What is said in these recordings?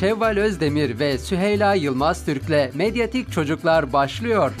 Şevval Özdemir ve Süheyla Yılmaz Türk'le Medyatik Çocuklar başlıyor.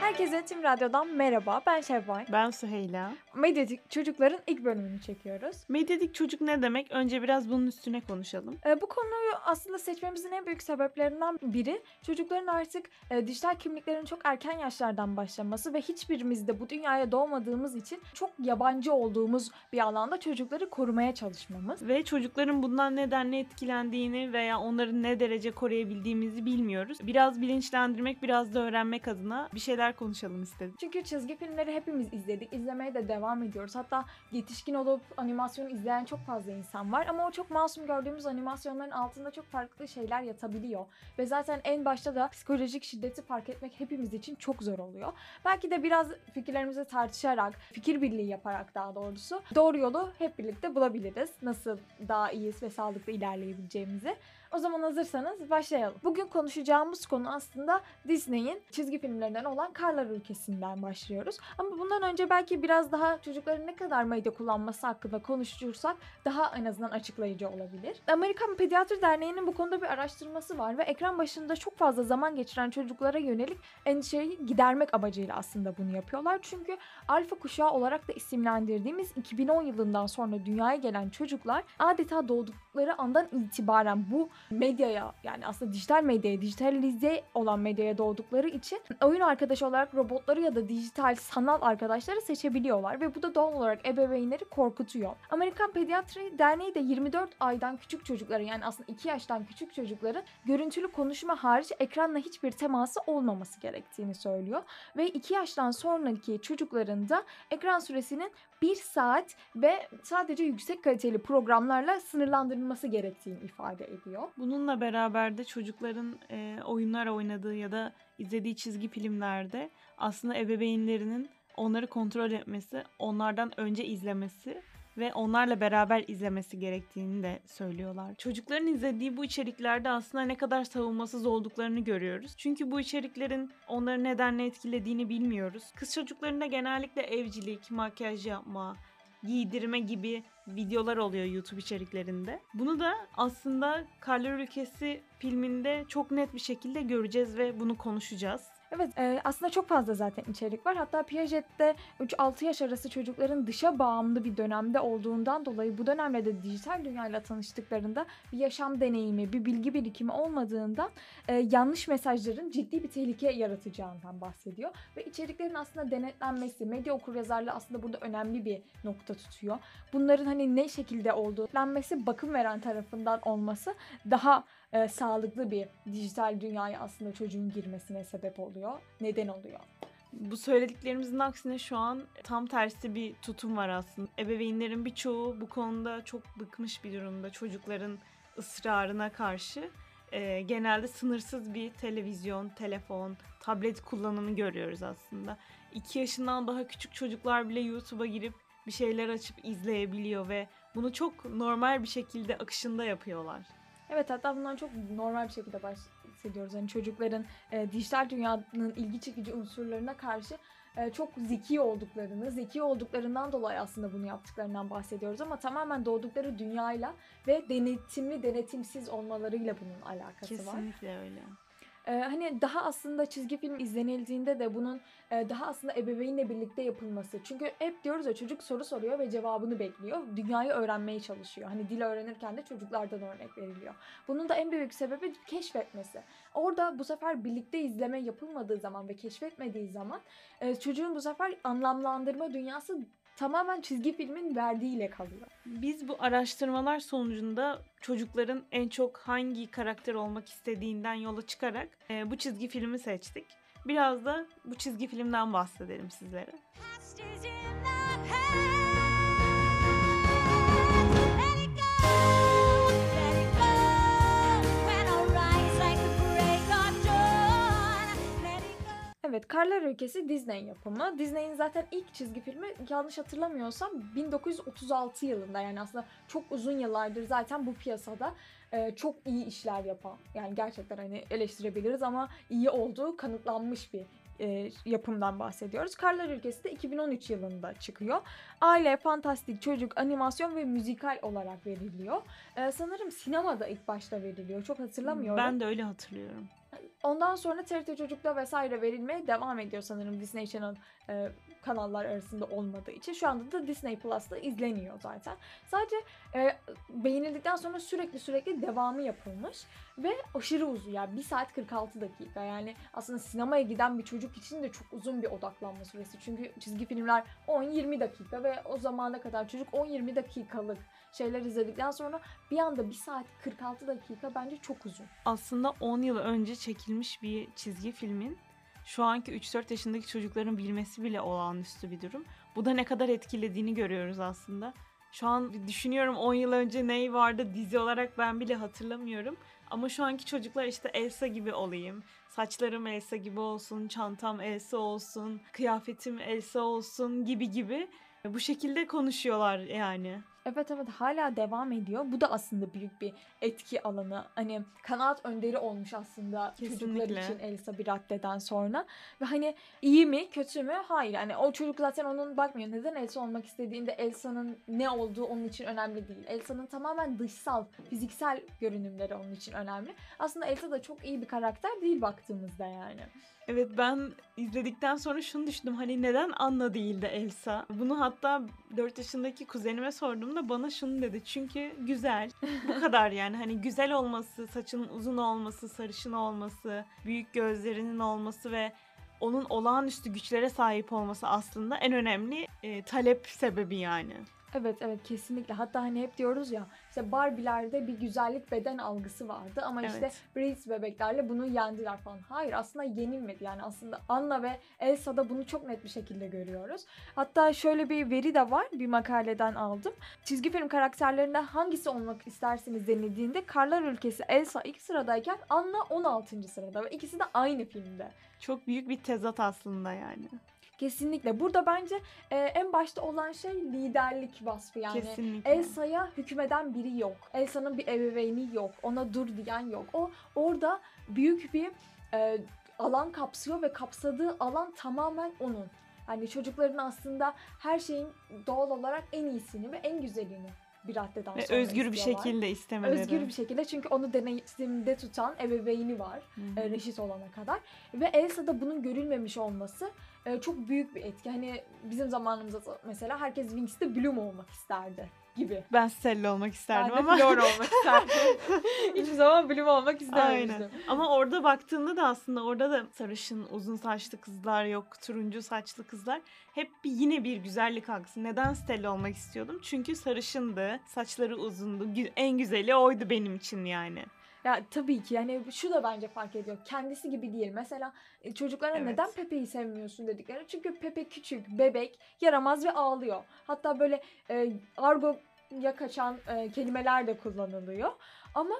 Herkese Tim Radyo'dan merhaba. Ben Şevval. Ben Süheyla. Medyatik Çocukların ilk bölümünü çekiyoruz. Medyatik çocuk ne demek? Önce biraz bunun üstüne konuşalım. Ee, bu konuyu aslında seçmemizin en büyük sebeplerinden biri çocukların artık e, dijital kimliklerin çok erken yaşlardan başlaması ve hiçbirimiz de bu dünyaya doğmadığımız için çok yabancı olduğumuz bir alanda çocukları korumaya çalışmamız. Ve çocukların bundan nedenle etkilendiğini veya onları ne derece koruyabildiğimizi bilmiyoruz. Biraz bilinçlendirmek, biraz da öğrenmek adına bir şeyler konuşalım istedim. Çünkü çizgi filmleri hepimiz izledik. İzlemeye de devam ediyoruz. Hatta yetişkin olup animasyon izleyen çok fazla insan var. Ama o çok masum gördüğümüz animasyonların altında çok farklı şeyler yatabiliyor. Ve zaten en başta da psikolojik şiddeti fark etmek hepimiz için çok zor oluyor. Belki de biraz fikirlerimizi tartışarak, fikir birliği yaparak daha doğrusu doğru yolu hep birlikte bulabiliriz. Nasıl daha iyi ve sağlıklı ilerleyebileceğimizi. O zaman hazırsanız başlayalım. Bugün konuşacağımız konu aslında Disney'in çizgi filmlerinden olan Karlar Ülkesi'nden başlıyoruz. Ama bundan önce belki biraz daha çocukların ne kadar medya kullanması hakkında konuşursak daha en azından açıklayıcı olabilir. Amerikan Pediatri Derneği'nin bu konuda bir araştırması var ve ekran başında çok fazla zaman geçiren çocuklara yönelik endişeyi gidermek amacıyla aslında bunu yapıyorlar. Çünkü alfa kuşağı olarak da isimlendirdiğimiz 2010 yılından sonra dünyaya gelen çocuklar adeta doğdukları andan itibaren bu medyaya yani aslında dijital medyaya, dijitalize olan medyaya doğdukları için oyun arkadaşı olarak robotları ya da dijital sanal arkadaşları seçebiliyorlar ve bu da doğal olarak ebeveynleri korkutuyor. Amerikan Pediatri Derneği de 24 aydan küçük çocukların yani aslında 2 yaştan küçük çocukların görüntülü konuşma hariç ekranla hiçbir teması olmaması gerektiğini söylüyor. Ve 2 yaştan sonraki çocukların da ekran süresinin 1 saat ve sadece yüksek kaliteli programlarla sınırlandırılması gerektiğini ifade ediyor. Bununla beraber de çocukların e, oyunlar oynadığı ya da izlediği çizgi filmlerde aslında ebeveynlerinin onları kontrol etmesi, onlardan önce izlemesi ve onlarla beraber izlemesi gerektiğini de söylüyorlar. Çocukların izlediği bu içeriklerde aslında ne kadar savunmasız olduklarını görüyoruz. Çünkü bu içeriklerin onları nedenle etkilediğini bilmiyoruz. Kız çocuklarında genellikle evcilik, makyaj yapma, giydirme gibi videolar oluyor YouTube içeriklerinde. Bunu da aslında Karlar Ülkesi filminde çok net bir şekilde göreceğiz ve bunu konuşacağız. Evet e, aslında çok fazla zaten içerik var. Hatta Piaget'te 3-6 yaş arası çocukların dışa bağımlı bir dönemde olduğundan dolayı bu dönemde de dijital dünyayla tanıştıklarında bir yaşam deneyimi, bir bilgi birikimi olmadığından e, yanlış mesajların ciddi bir tehlike yaratacağından bahsediyor. Ve içeriklerin aslında denetlenmesi, medya okuryazarlığı aslında burada önemli bir nokta tutuyor. Bunların hani ne şekilde olduğu, denetlenmesi bakım veren tarafından olması daha e, sağlıklı bir dijital dünyaya aslında çocuğun girmesine sebep oluyor. Neden oluyor? Bu söylediklerimizin aksine şu an tam tersi bir tutum var aslında. Ebeveynlerin birçoğu bu konuda çok bıkmış bir durumda çocukların ısrarına karşı. E, genelde sınırsız bir televizyon, telefon, tablet kullanımı görüyoruz aslında. 2 yaşından daha küçük çocuklar bile YouTube'a girip bir şeyler açıp izleyebiliyor ve bunu çok normal bir şekilde akışında yapıyorlar. Evet hatta bundan çok normal bir şekilde bahsediyoruz. Hani çocukların e, dijital dünyanın ilgi çekici unsurlarına karşı e, çok zeki olduklarını, zeki olduklarından dolayı aslında bunu yaptıklarından bahsediyoruz ama tamamen doğdukları dünyayla ve denetimli, denetimsiz olmalarıyla bunun alakası Kesinlikle var. Kesinlikle öyle. Ee, hani daha aslında çizgi film izlenildiğinde de bunun e, daha aslında ebeveynle birlikte yapılması. Çünkü hep diyoruz ya çocuk soru soruyor ve cevabını bekliyor. Dünyayı öğrenmeye çalışıyor. Hani dil öğrenirken de çocuklardan örnek veriliyor. Bunun da en büyük sebebi keşfetmesi. Orada bu sefer birlikte izleme yapılmadığı zaman ve keşfetmediği zaman e, çocuğun bu sefer anlamlandırma dünyası tamamen çizgi filmin verdiğiyle kalıyor. Biz bu araştırmalar sonucunda çocukların en çok hangi karakter olmak istediğinden yola çıkarak e, bu çizgi filmi seçtik. Biraz da bu çizgi filmden bahsedelim sizlere. Evet, Karlar Ülkesi Disney yapımı. Disney'in zaten ilk çizgi filmi yanlış hatırlamıyorsam 1936 yılında yani aslında çok uzun yıllardır zaten bu piyasada e, çok iyi işler yapan yani gerçekten hani eleştirebiliriz ama iyi olduğu kanıtlanmış bir e, yapımdan bahsediyoruz. Karlar Ülkesi de 2013 yılında çıkıyor. Aile, fantastik, çocuk, animasyon ve müzikal olarak veriliyor. E, sanırım sinemada ilk başta veriliyor. Çok hatırlamıyorum. Ben de öyle hatırlıyorum. Ondan sonra TRT Çocuk'ta vesaire verilmeye devam ediyor sanırım Disney Channel e, kanallar arasında olmadığı için. Şu anda da Disney Plus'ta izleniyor zaten. Sadece e, beğenildikten sonra sürekli sürekli devamı yapılmış ve aşırı uzun yani 1 saat 46 dakika yani aslında sinemaya giden bir çocuk için de çok uzun bir odaklanma süresi. Çünkü çizgi filmler 10-20 dakika ve o zamana kadar çocuk 10-20 dakikalık şeyler izledikten sonra bir anda 1 saat 46 dakika bence çok uzun. Aslında 10 yıl önce çekilmiş bir çizgi filmin şu anki 3-4 yaşındaki çocukların bilmesi bile olağanüstü bir durum. Bu da ne kadar etkilediğini görüyoruz aslında. Şu an düşünüyorum 10 yıl önce ney vardı dizi olarak ben bile hatırlamıyorum. Ama şu anki çocuklar işte Elsa gibi olayım. Saçlarım Elsa gibi olsun, çantam Elsa olsun, kıyafetim Elsa olsun gibi gibi. Bu şekilde konuşuyorlar yani. Evet evet hala devam ediyor. Bu da aslında büyük bir etki alanı. Hani kanaat önderi olmuş aslında çocuklar Kesinlikle. için Elsa bir raddeden sonra. Ve hani iyi mi kötü mü? Hayır. Hani o çocuk zaten onun bakmıyor. Neden Elsa olmak istediğinde Elsa'nın ne olduğu onun için önemli değil. Elsa'nın tamamen dışsal, fiziksel görünümleri onun için önemli. Aslında Elsa da çok iyi bir karakter değil baktığımızda yani. Evet ben izledikten sonra şunu düşündüm hani neden Anna değil de Elsa? Bunu hatta 4 yaşındaki kuzenime sorduğumda bana şunu dedi. Çünkü güzel. Bu kadar yani hani güzel olması, saçının uzun olması, sarışın olması, büyük gözlerinin olması ve onun olağanüstü güçlere sahip olması aslında en önemli e, talep sebebi yani. Evet evet kesinlikle. Hatta hani hep diyoruz ya işte Barbie'lerde bir güzellik beden algısı vardı ama işte Evet. Bratz bebeklerle bunu yendiler falan. Hayır aslında yenilmedi yani aslında Anna ve Elsa'da bunu çok net bir şekilde görüyoruz. Hatta şöyle bir veri de var bir makaleden aldım. Çizgi film karakterlerinden hangisi olmak isterseniz denildiğinde Karlar Ülkesi Elsa ilk sıradayken Anna 16. sırada ve ikisi de aynı filmde. Çok büyük bir tezat aslında yani. Kesinlikle. Burada bence e, en başta olan şey liderlik vasfı yani. Kesinlikle. Elsa'ya hükmeden biri yok. Elsa'nın bir ebeveyni yok. Ona dur diyen yok. O orada büyük bir e, alan kapsıyor ve kapsadığı alan tamamen onun. Hani çocukların aslında her şeyin doğal olarak en iyisini ve en güzelini bir raddeden Ve sonra özgür bir şekilde istemeleri. Özgür bir şekilde çünkü onu denetimde tutan ebeveyni var Hı hı. e, reşit olana kadar. Ve Elsa'da bunun görülmemiş olması e, çok büyük bir etki. Hani bizim zamanımızda mesela herkes Wings'te Bloom olmak isterdi gibi. Ben Stella olmak isterdim ben ama. Flor olmak isterdim. Hiçbir zaman Bloom olmak istememiştim. Aynen. Ama orada baktığında da aslında orada da sarışın, uzun saçlı kızlar yok, turuncu saçlı kızlar. Hep bir yine bir güzellik algısı. Neden Stella olmak istiyordum? Çünkü sarışındı, saçları uzundu. En güzeli oydu benim için yani. Ya tabii ki yani şu da bence fark ediyor. Kendisi gibi değil. Mesela e, çocuklara Evet. neden Pepe'yi sevmiyorsun dedikleri. Çünkü Pepe küçük, bebek, yaramaz ve ağlıyor. Hatta böyle e, argoya kaçan e, kelimeler de kullanılıyor. Ama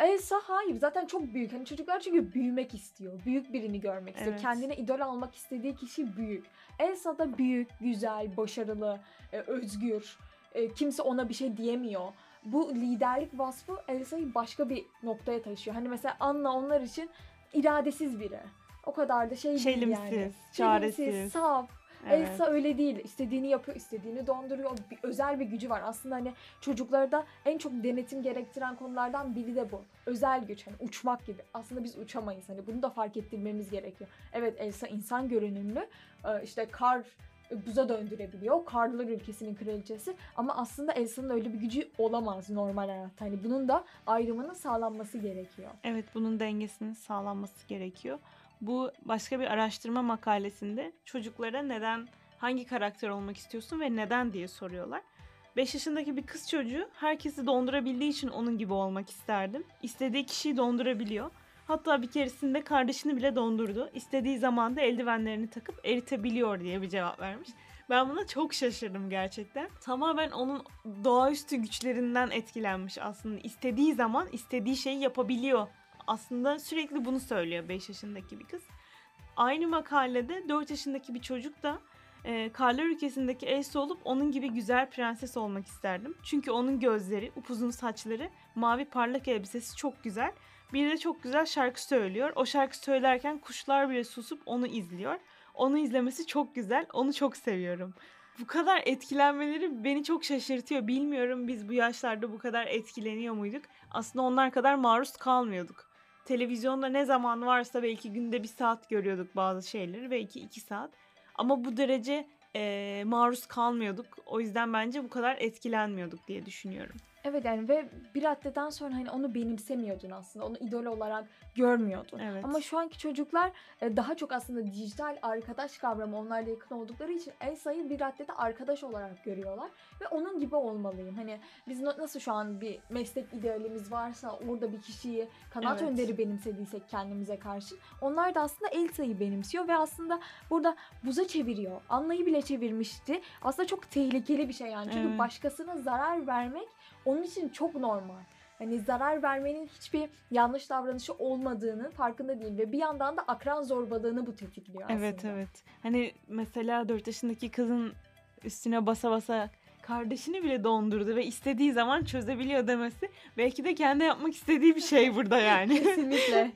Elsa hayır zaten çok büyük. Hani çocuklar çünkü büyümek istiyor. Büyük birini görmek istiyor. Evet. Kendine idol almak istediği kişi büyük. Elsa da büyük, güzel, başarılı, e, özgür. E, kimse ona bir şey diyemiyor bu liderlik vasfı Elsa'yı başka bir noktaya taşıyor. Hani mesela Anna onlar için iradesiz biri. O kadar da şey değil Çelimsiz, yani. çaresiz. saf. Evet. Elsa öyle değil. İstediğini yapıyor, istediğini donduruyor. Bir, özel bir gücü var. Aslında hani çocuklarda en çok denetim gerektiren konulardan biri de bu. Özel güç. Hani uçmak gibi. Aslında biz uçamayız. Hani bunu da fark ettirmemiz gerekiyor. Evet Elsa insan görünümlü. Ee, işte kar buza döndürebiliyor. Karlar ülkesinin kraliçesi. Ama aslında Elsa'nın öyle bir gücü olamaz normal hayatta. Hani bunun da ayrımının sağlanması gerekiyor. Evet bunun dengesinin sağlanması gerekiyor. Bu başka bir araştırma makalesinde çocuklara neden hangi karakter olmak istiyorsun ve neden diye soruyorlar. 5 yaşındaki bir kız çocuğu herkesi dondurabildiği için onun gibi olmak isterdim. İstediği kişiyi dondurabiliyor. Hatta bir keresinde kardeşini bile dondurdu. İstediği zaman da eldivenlerini takıp eritebiliyor diye bir cevap vermiş. Ben buna çok şaşırdım gerçekten. Tamamen onun doğaüstü güçlerinden etkilenmiş aslında. İstediği zaman istediği şeyi yapabiliyor. Aslında sürekli bunu söylüyor 5 yaşındaki bir kız. Aynı makalede 4 yaşındaki bir çocuk da e, Karlar ülkesindeki Elsa olup onun gibi güzel prenses olmak isterdim. Çünkü onun gözleri, upuzun saçları, mavi parlak elbisesi çok güzel Biri de çok güzel şarkı söylüyor. O şarkı söylerken kuşlar bile susup onu izliyor. Onu izlemesi çok güzel. Onu çok seviyorum. Bu kadar etkilenmeleri beni çok şaşırtıyor. Bilmiyorum biz bu yaşlarda bu kadar etkileniyor muyduk? Aslında onlar kadar maruz kalmıyorduk. Televizyonda ne zaman varsa belki günde bir saat görüyorduk bazı şeyleri. Belki iki saat. Ama bu derece eee, maruz kalmıyorduk. O yüzden bence bu kadar etkilenmiyorduk diye düşünüyorum. Evet yani ve bir raddeden sonra hani onu benimsemiyordun aslında. Onu idol olarak görmüyordun. Evet. Ama şu anki çocuklar e, daha çok aslında dijital arkadaş kavramı onlarla yakın oldukları için Elsa'yı bir raddede arkadaş olarak görüyorlar. Ve onun gibi olmalıyım. Hani biz na- nasıl şu an bir meslek idealimiz varsa orada bir kişiyi kanat Evet. önderi benimsediysek kendimize karşı onlar da aslında Elsa'yı benimsiyor ve aslında burada buza çeviriyor. Anlayı bile çevirmişti. Aslında çok tehlikeli bir şey yani. Çünkü Evet. başkasına zarar vermek onun için çok normal. Hani zarar vermenin hiçbir yanlış davranışı olmadığını farkında değil ve bir yandan da akran zorbalığını bu tetikliyor aslında. Evet evet. Hani mesela 4 yaşındaki kızın üstüne basa basa kardeşini bile dondurdu ve istediği zaman çözebiliyor demesi belki de kendi yapmak istediği bir şey burada yani. Kesinlikle.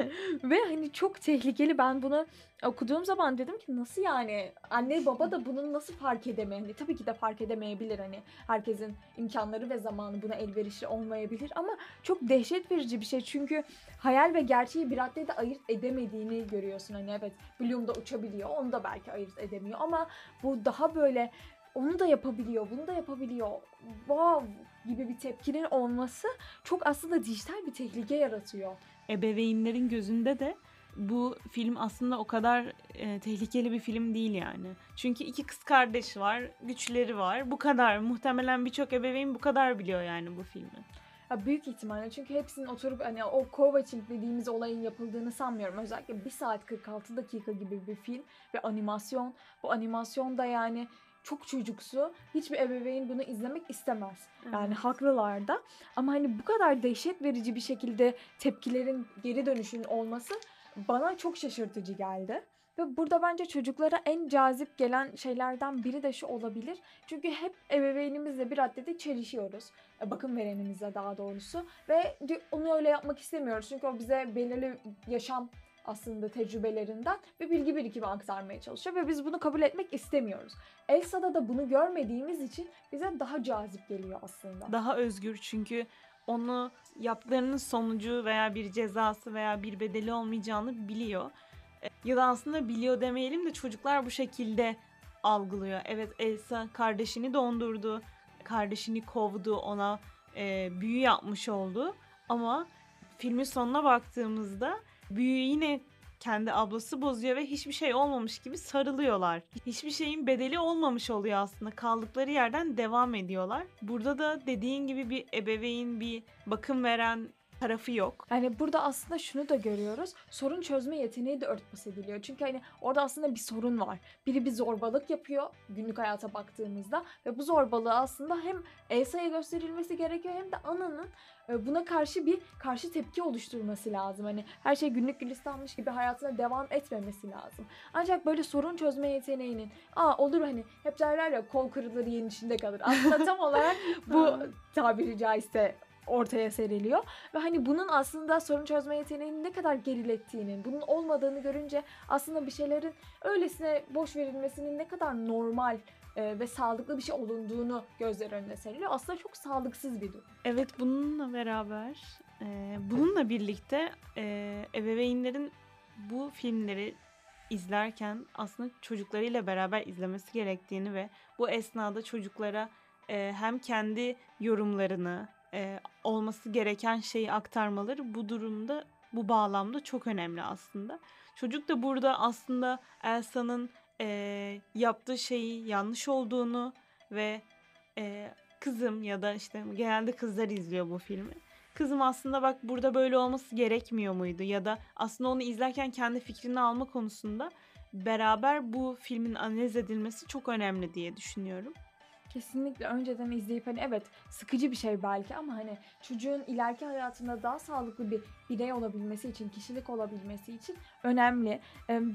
Ve hani çok tehlikeli. Ben bunu okuduğum zaman dedim ki nasıl yani anne baba da bunun nasıl fark edemiyor? Hani tabii ki de fark edemeyebilir hani herkesin imkanları ve zamanı buna elverişli olmayabilir ama çok dehşet verici bir şey çünkü hayal ve gerçeği bir raddede ayırt edemediğini görüyorsun. Hani evet Bloom da uçabiliyor onu da belki ayırt edemiyor ama bu daha böyle onu da yapabiliyor, bunu da yapabiliyor. Wow gibi bir tepkinin olması çok aslında dijital bir tehlike yaratıyor. Ebeveynlerin gözünde de bu film aslında o kadar e, tehlikeli bir film değil yani. Çünkü iki kız kardeş var, güçleri var. Bu kadar. Muhtemelen birçok ebeveyn bu kadar biliyor yani bu filmi. Ya büyük ihtimalle çünkü hepsinin oturup hani o coaching dediğimiz olayın yapıldığını sanmıyorum. Özellikle 1 saat 46 dakika gibi bir film ve animasyon. Bu animasyon da yani çok çocuksu. Hiçbir ebeveyn bunu izlemek istemez. Yani Evet. haklılar da. Ama hani bu kadar dehşet verici bir şekilde tepkilerin geri dönüşünün olması bana çok şaşırtıcı geldi. Ve burada bence çocuklara en cazip gelen şeylerden biri de şu olabilir. Çünkü hep ebeveynimizle bir raddede çelişiyoruz. E, Bakım verenimizle daha doğrusu. Ve onu öyle yapmak istemiyoruz. Çünkü o bize belirli yaşam aslında tecrübelerinden bir bilgi birikimi aktarmaya çalışıyor ve biz bunu kabul etmek istemiyoruz. Elsa'da da bunu görmediğimiz için bize daha cazip geliyor aslında. Daha özgür çünkü onu yaptıklarının sonucu veya bir cezası veya bir bedeli olmayacağını biliyor. Ya da aslında biliyor demeyelim de çocuklar bu şekilde algılıyor. Evet Elsa kardeşini dondurdu, kardeşini kovdu, ona e, büyü yapmış oldu. Ama filmin sonuna baktığımızda büyüyü yine kendi ablası bozuyor ve hiçbir şey olmamış gibi sarılıyorlar. Hiçbir şeyin bedeli olmamış oluyor aslında. Kaldıkları yerden devam ediyorlar. Burada da dediğin gibi bir ebeveyn, bir bakım veren tarafı yok. Yani burada aslında şunu da görüyoruz. Sorun çözme yeteneği de örtbas ediliyor. Çünkü hani orada aslında bir sorun var. Biri bir zorbalık yapıyor günlük hayata baktığımızda ve bu zorbalığı aslında hem Elsa'ya gösterilmesi gerekiyor hem de Ana'nın e, buna karşı bir karşı tepki oluşturması lazım. Hani her şey günlük gülistanmış gibi hayatına devam etmemesi lazım. Ancak böyle sorun çözme yeteneğinin aa olur hani hep derler ya kol kırılır yerin içinde kalır. Aslında tam olarak bu tabiri caizse ortaya seriliyor. Ve hani bunun aslında sorun çözme yeteneğini ne kadar gerilettiğini, bunun olmadığını görünce aslında bir şeylerin öylesine boş verilmesinin ne kadar normal e, ve sağlıklı bir şey olunduğunu gözler önüne seriliyor. Aslında çok sağlıksız bir durum. Evet bununla beraber, e, bununla birlikte e, ebeveynlerin bu filmleri izlerken aslında çocuklarıyla beraber izlemesi gerektiğini ve bu esnada çocuklara e, hem kendi yorumlarını, e, olması gereken şeyi aktarmaları bu durumda, bu bağlamda çok önemli aslında. Çocuk da burada aslında Elsa'nın e, yaptığı şeyi yanlış olduğunu ve e, kızım ya da işte genelde kızlar izliyor bu filmi. Kızım aslında bak burada böyle olması gerekmiyor muydu ya da aslında onu izlerken kendi fikrini alma konusunda beraber bu filmin analiz edilmesi çok önemli diye düşünüyorum. Kesinlikle önceden izleyip hani evet sıkıcı bir şey belki ama hani çocuğun ileriki hayatında daha sağlıklı bir birey olabilmesi için, kişilik olabilmesi için önemli.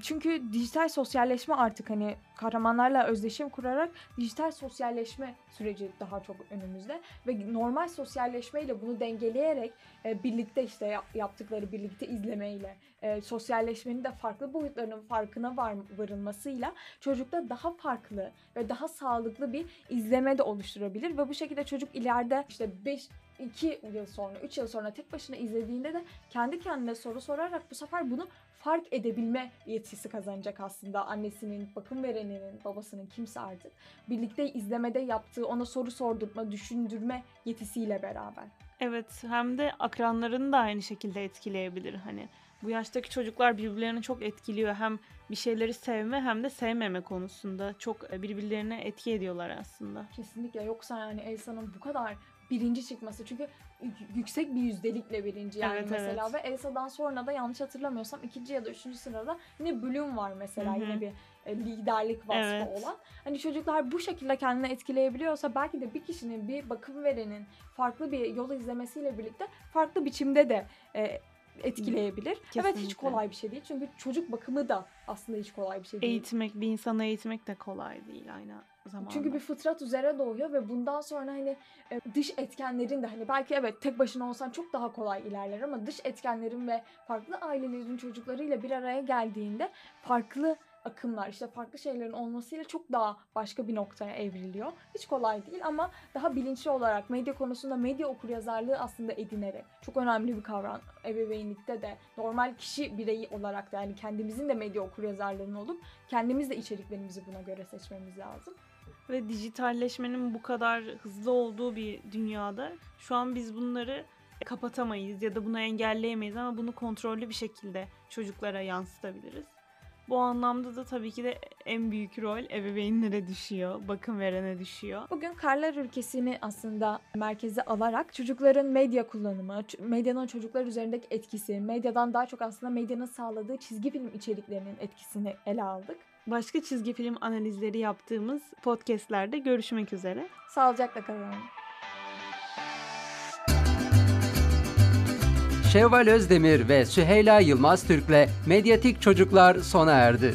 Çünkü dijital sosyalleşme artık hani kahramanlarla özdeşim kurarak dijital sosyalleşme süreci daha çok önümüzde ve normal sosyalleşmeyle bunu dengeleyerek birlikte işte yap- yaptıkları birlikte izlemeyle sosyalleşmenin de farklı boyutlarının farkına var, varılmasıyla çocukta daha farklı ve daha sağlıklı bir izleme de oluşturabilir ve bu şekilde çocuk ileride işte 5 2 yıl sonra, 3 yıl sonra tek başına izlediğinde de kendi kendine soru sorarak bu sefer bunu fark edebilme yetisi kazanacak aslında annesinin, bakım vereninin, babasının kimse artık birlikte izlemede yaptığı ona soru sordurma, düşündürme yetisiyle beraber. Evet hem de akranlarını da aynı şekilde etkileyebilir. Hani bu yaştaki çocuklar birbirlerini çok etkiliyor. Hem bir şeyleri sevme hem de sevmeme konusunda çok e, birbirlerine etki ediyorlar aslında. Kesinlikle yoksa yani Elsa'nın bu kadar birinci çıkması çünkü yüksek bir yüzdelikle birinci yani Evet, mesela evet. ve Elsa'dan sonra da yanlış hatırlamıyorsam ikinci ya da üçüncü sırada yine Bloom var mesela Hı hı. yine bir e, liderlik vasfı Evet. olan. Hani çocuklar bu şekilde kendini etkileyebiliyorsa belki de bir kişinin bir bakım verenin farklı bir yol izlemesiyle birlikte farklı biçimde de e, etkileyebilir. Evet hiç Kesinlikle. kolay bir şey değil. Çünkü çocuk bakımı da aslında hiç kolay bir şey değil. Eğitmek, bir insanı eğitmek de kolay değil aynı zamanda. Çünkü bir fıtrat üzere doğuyor ve bundan sonra hani e, dış etkenlerin de hani belki evet tek başına olsan çok daha kolay ilerler ama dış etkenlerin ve farklı ailelerin çocuklarıyla bir araya geldiğinde farklı akımlar işte farklı şeylerin olmasıyla çok daha başka bir noktaya evriliyor. Hiç kolay değil ama daha bilinçli olarak medya konusunda medya okuryazarlığı aslında edinerek çok önemli bir kavram ebeveynlikte de normal kişi bireyi olarak da yani kendimizin de medya okuryazarlığının olup kendimiz de içeriklerimizi buna göre seçmemiz lazım. Ve dijitalleşmenin bu kadar hızlı olduğu bir dünyada şu an biz bunları kapatamayız ya da bunu engelleyemeyiz ama bunu kontrollü bir şekilde çocuklara yansıtabiliriz. Bu anlamda da tabii ki de en büyük rol ebeveynlere düşüyor, bakım verene düşüyor. Bugün Karlar Ülkesi'ni aslında merkeze alarak çocukların medya kullanımı, medyanın çocuklar üzerindeki etkisi, medyadan daha çok aslında medyanın sağladığı çizgi film içeriklerinin etkisini ele aldık. Başka çizgi film analizleri yaptığımız podcastlerde görüşmek üzere. Sağlıcakla kalın. Şevval Özdemir ve Süheyla Yılmaz Türk'le Medyatik Çocuklar sona erdi.